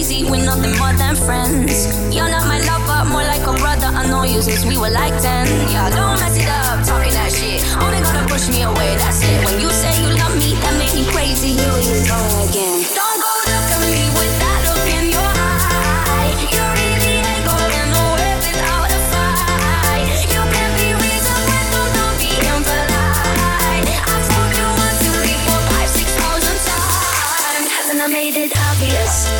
we're nothing more than friends. You're not my lover, more like a brother. I know you since we were like 10. Yeah, don't mess it up, talking that shit. Only gonna push me away, that's it. When you say you love me, that make me crazy. Here we go again. Don't go look at me with that look in your eye. You really ain't going nowhere without a fight. You can be reasoned with, don't, be impolite. I told you thousand times. Haven't I made it obvious?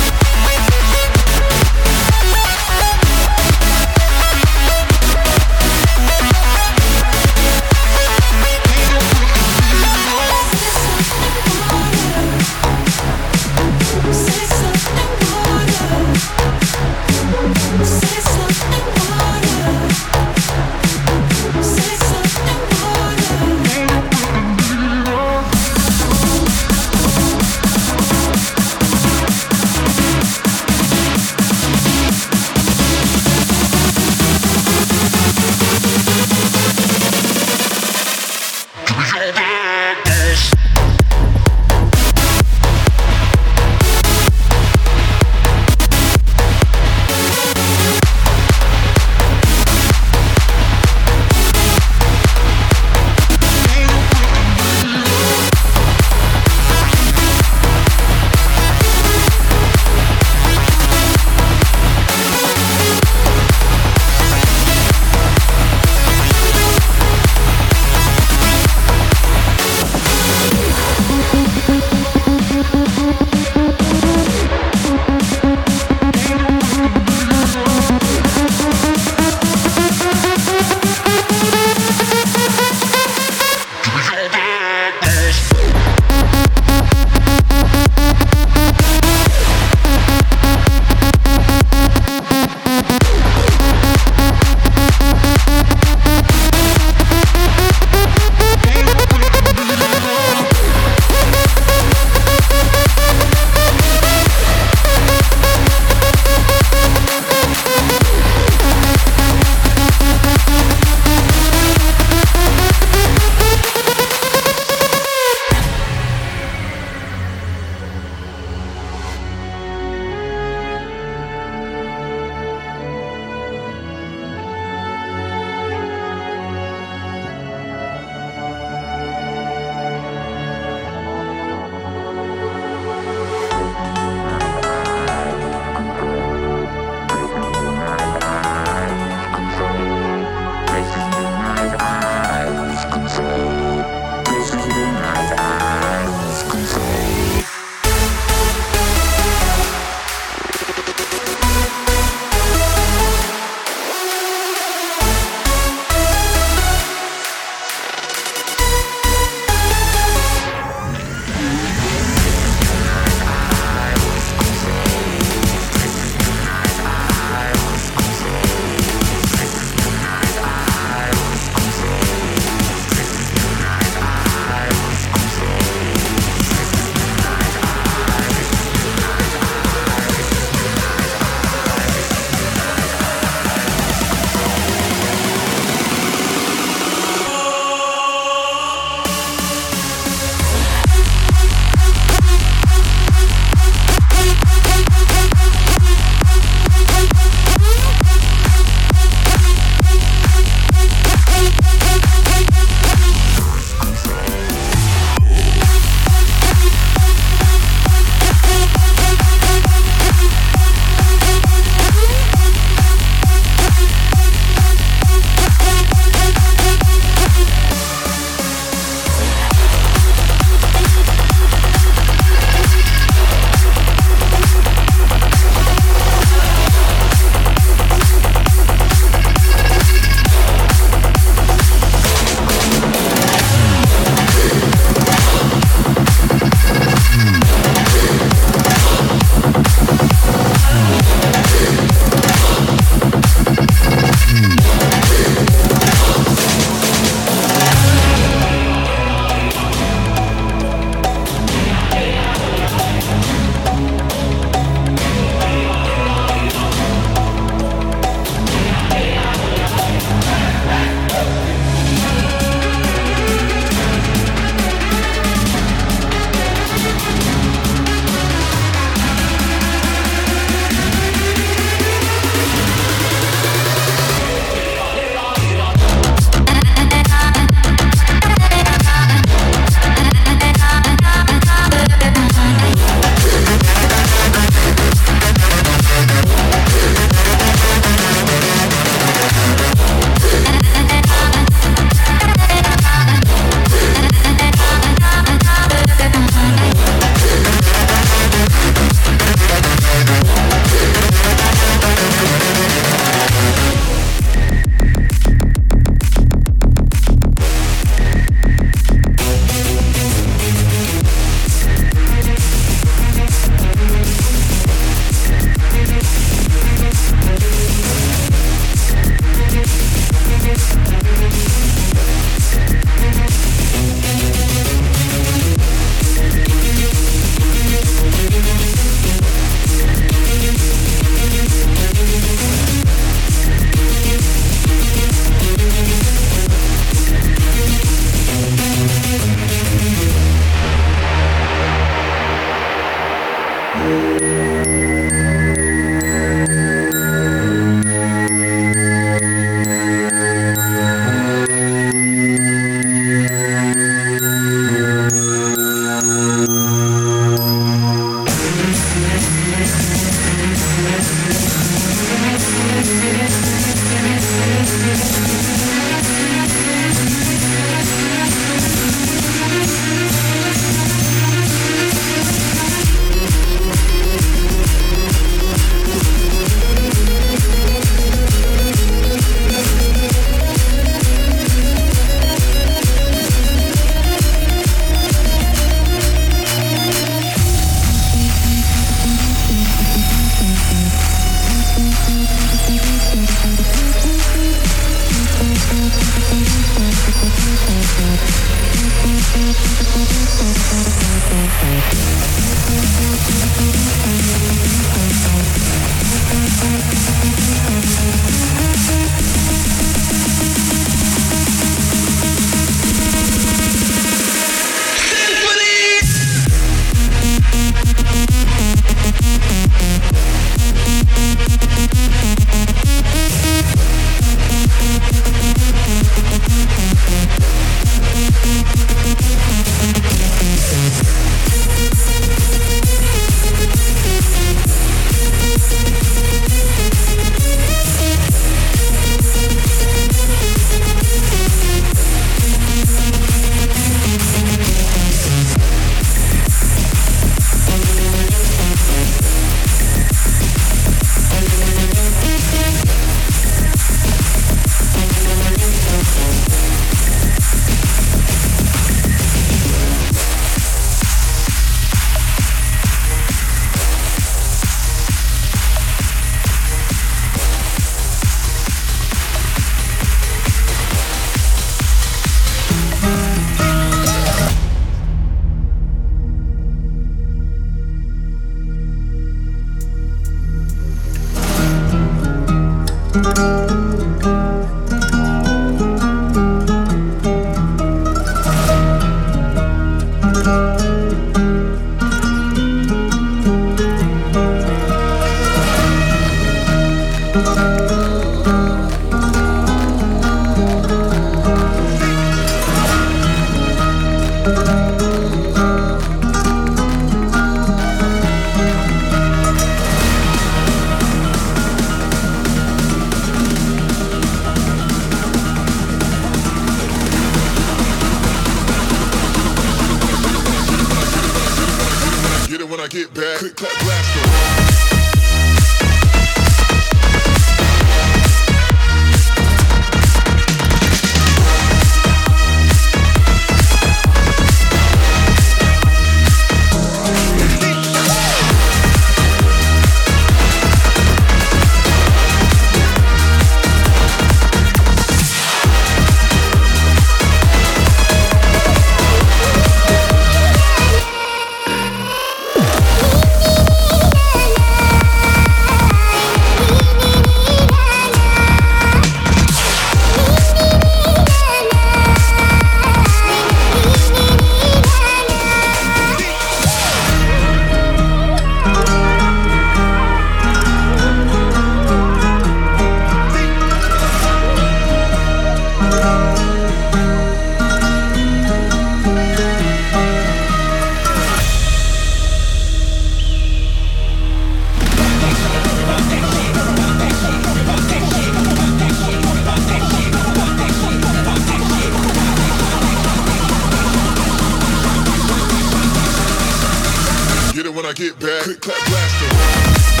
when I get back. Click, clap, blaster.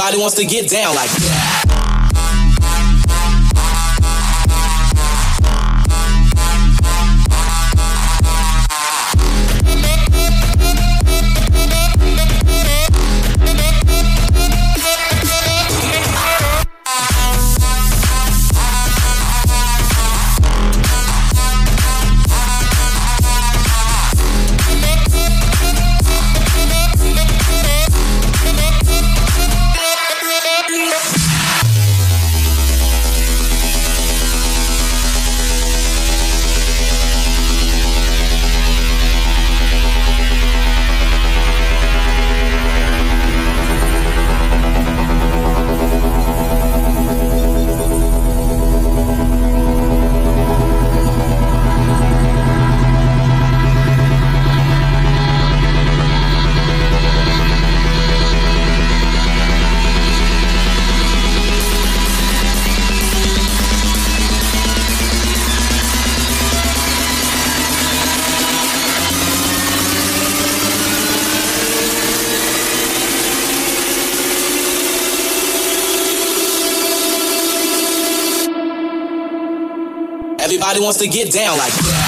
Everybody wants to get down like that. Wants to get down like.